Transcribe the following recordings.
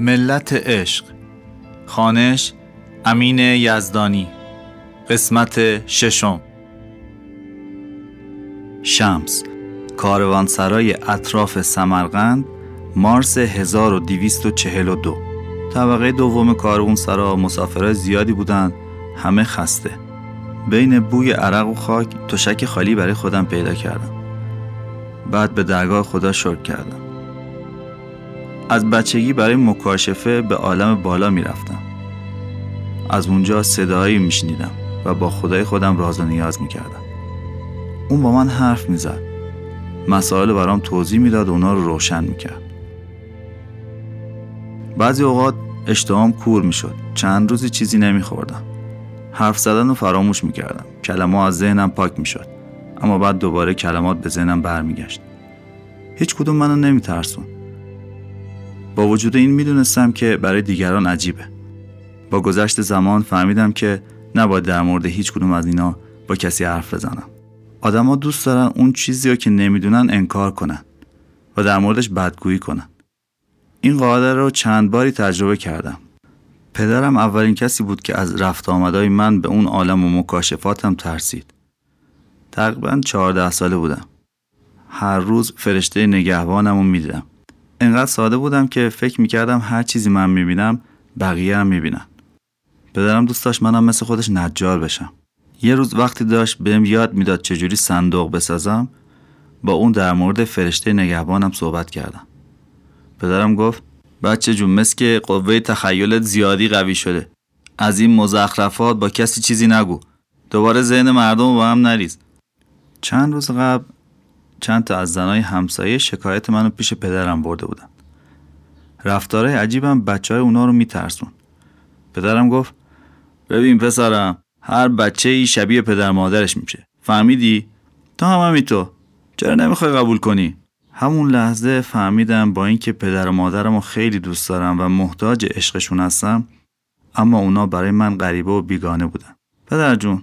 ملت عشق. خانش امین یزدانی. قسمت ششم. شمس. کاروانسرای اطراف سمرقند مارس 1242 طبقه دوم کاروانسرا مسافرای زیادی بودند همه خسته. بین بوی عرق و خاک تشک خالی برای خودم پیدا کردم. بعد به درگاه خدا شکر کردم. از بچگی برای مکاشفه به عالم بالا می‌رفتم. از اونجا صدایی میشنیدم و با خدای خودم راز و نیاز می‌کردم. اون با من حرف می‌زد. مسائل برام توضیح می‌داد و اونا رو روشن می‌کرد. بعضی اوقات اشتهام کور می‌شد. چند روزی چیزی نمیخوردم. حرف زدن رو فراموش می‌کردم. کلمه از ذهنم پاک می‌شد. اما بعد دوباره کلمات به ذهنم برمیگشت. هیچ کدوم منو نمیترسون. با وجود این می‌دونستم که برای دیگران عجیبه. با گذشت زمان فهمیدم که نباید در مورد هیچ کدوم از اینا با کسی حرف بزنم. آدما دوست دارن اون چیزی رو که نمی‌دونن انکار کنن و در موردش بدگویی کنن. این قاعده رو چند باری تجربه کردم. پدرم اولین کسی بود که از رفت آمدای من به اون عالم و مکاشفاتم ترسید. تقریبا چهارده ساله بودم. هر روز فرشته نگهبانم رو می‌دیدم. انقدر ساده بودم که فکر می‌کردم هر چیزی من می‌بینم بقیه هم می‌بینن. پدرم دوست داشت منم مثل خودش نجار بشم. یه روز وقتی داشت بهم یاد می‌داد چجوری صندوق بسازم با اون در مورد فرشته نگهبانم صحبت کردم. پدرم گفت بچه جون مثل که قوه تخیلت زیادی قوی شده. از این مزخرفات با کسی چیزی نگو. دوباره ذهن مردم با هم نریز. چند روز قبل چند تا از زنای همسایه شکایت منو پیش پدرم برده بودن. رفتارهای عجیبم بچه های اونا رو میترسون. پدرم گفت ببین پسرم هر بچه ای شبیه پدر مادرش میشه. فهمیدی؟ تو هم همینطور چرا نمی‌خوای قبول کنی؟ همون لحظه فهمیدم با اینکه پدر و مادرم خیلی دوست دارم و محتاج عشقشون هستم اما اونا برای من غریبه و بیگانه بودن. پدر جون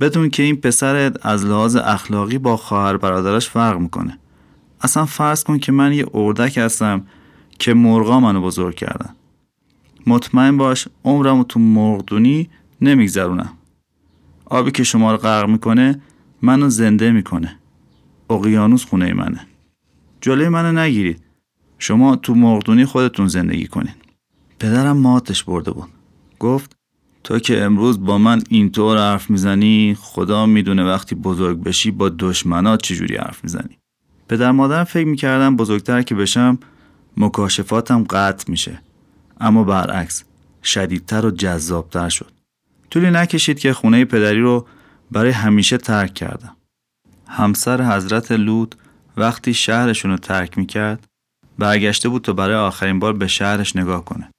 بدون که این پسرت از لحاظ اخلاقی با خواهر برادرش فرق می‌کنه. اصلا فرض کن که من یه اردک هستم که مرغا منو بزرگ کردن. مطمئن باش عمرم تو مرغدونی نمیگذرونم. آبی که شما رو غرق می‌کنه منو زنده می‌کنه. اقیانوس خونه منه. جلوی منو نگیرید شما تو مرغدونی خودتون زندگی کنین. پدرم ماتش برده بود. گفت تو که امروز با من اینطور حرف می‌زنی خدا می‌دونه وقتی بزرگ بشی با دشمنات چجوری حرف می‌زنی. پدر مادرم فکر می‌کردم بزرگتر که بشم مکاشفاتم قطع میشه. اما برعکس شدیدتر و جذابتر شد. طولی نکشید که خونه پدری رو برای همیشه ترک کردم. همسر حضرت لود وقتی شهرشون رو ترک می‌کرد برگشته بود تا برای آخرین بار به شهرش نگاه کنه.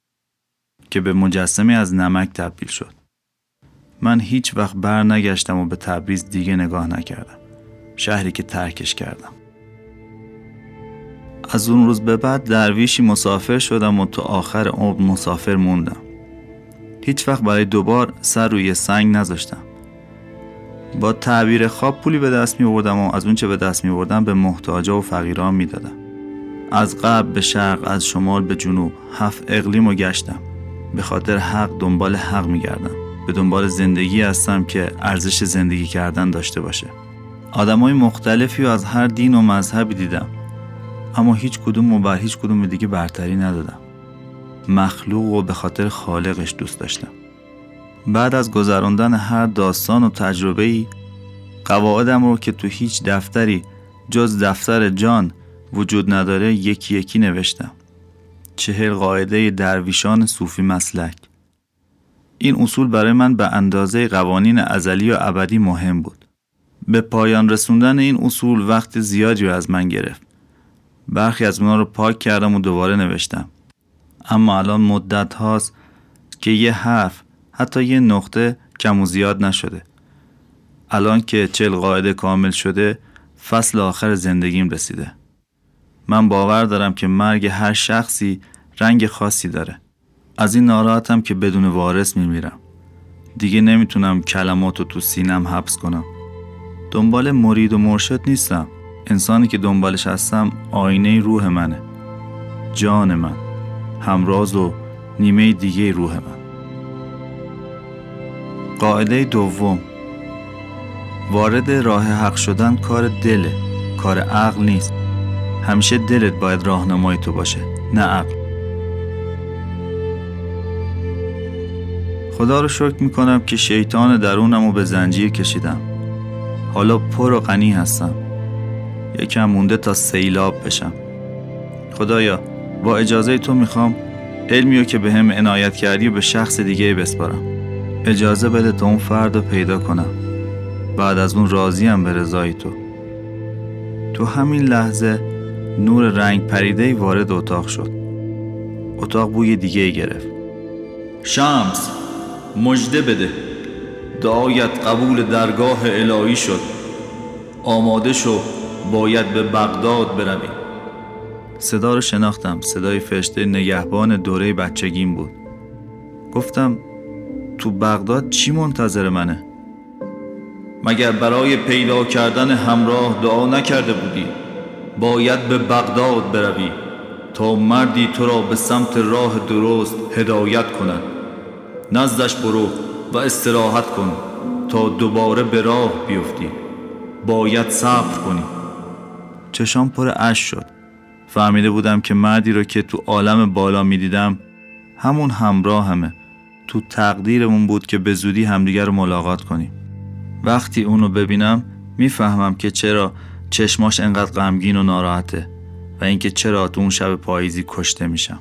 که به مجسمی از نمک تبدیل شد. من هیچ وقت بر نگشتم و به تبریز دیگه نگاه نکردم. شهری که ترکش کردم. از اون روز به بعد درویشی مسافر شدم و تا آخر عمر مسافر موندم. هیچ وقت برای دوبار سر روی سنگ نذاشتم. با تعبیر خواب پولی به دست می بردم و از اونچه به دست می بردم به محتاجا و فقیران می دادم. از غرب به شرق از شمال به جنوب هفت اقلیم و گشتم. به خاطر حق دنبال حق می گردم به دنبال زندگی هستم که ارزش زندگی کردن داشته باشه. آدمای مختلفی و از هر دین و مذهبی دیدم. اما هیچ کدوم و بر هیچ کدوم دیگه برتری ندادم. مخلوق و به خاطر خالقش دوست داشتم. بعد از گذراندن هر داستان و تجربه ای قواعدم رو که تو هیچ دفتری جز دفتر جان وجود نداره یکی یکی نوشتم. چهل قاعده درویشان صوفی مسلک. این اصول برای من به اندازه قوانین ازلی و ابدی مهم بود. به پایان رسوندن این اصول وقت زیادی رو از من گرفت. برخی از اونا رو پاک کردم و دوباره نوشتم. اما الان مدت هاست که یه حرف حتی یه نقطه کم و زیاد نشده. الان که چل قاعده کامل شده فصل آخر زندگیم رسیده. من باور دارم که مرگ هر شخصی رنگ خاصی داره. از این ناراحتم که بدون وارث میمیرم. دیگه نمی‌تونم کلمات رو تو سینم حبس کنم. دنبال مرید و مرشد نیستم. انسانی که دنبالش هستم آینه روح منه. جان من. همراز و نیمه دیگه روح من. قاعده دوم. وارد راه حق شدن کار دله. کار عقل نیست. همیشه دلت باید راهنمای تو باشه نه عقل. خدا رو شکر می‌کنم که شیطان درونم رو به زنجیر کشیدم. حالا پر و غنی هستم. یکم مونده تا سیلاب بشم. خدایا با اجازه تو می‌خوام علمی که به هم عنایت کردی و به شخص دیگه بسپارم. اجازه بده تا اون فرد رو پیدا کنم. بعد از اون راضیم به رضای تو. تو همین لحظه نور رنگ پریده وارد اتاق شد. اتاق بوی دیگه گرفت. شمس مجده بده. دعایت قبول درگاه الهی شد. آماده شو باید به بغداد بروی. صدا رو شناختم. صدای فرشته نگهبان دوره بچگیم بود. گفتم تو بغداد چی منتظر منه؟ مگر برای پیدا کردن همراه دعا نکرده بودی؟ باید به بغداد بروی تا مردی تو را به سمت راه درست هدایت کند. نزدش برو و استراحت کن تا دوباره به راه بیفتی. باید صبر کنی. چشام پر اش شد. فهمیده بودم که مردی رو که تو عالم بالا می‌دیدم همون همراه همه تو تقدیرمون بود که به زودی همدیگر رو ملاقات کنیم. وقتی اونو ببینم می‌فهمم که چرا چشماش انقدر غمگین و ناراحته و اینکه چرا تو اون شب پاییزی کشته میشم.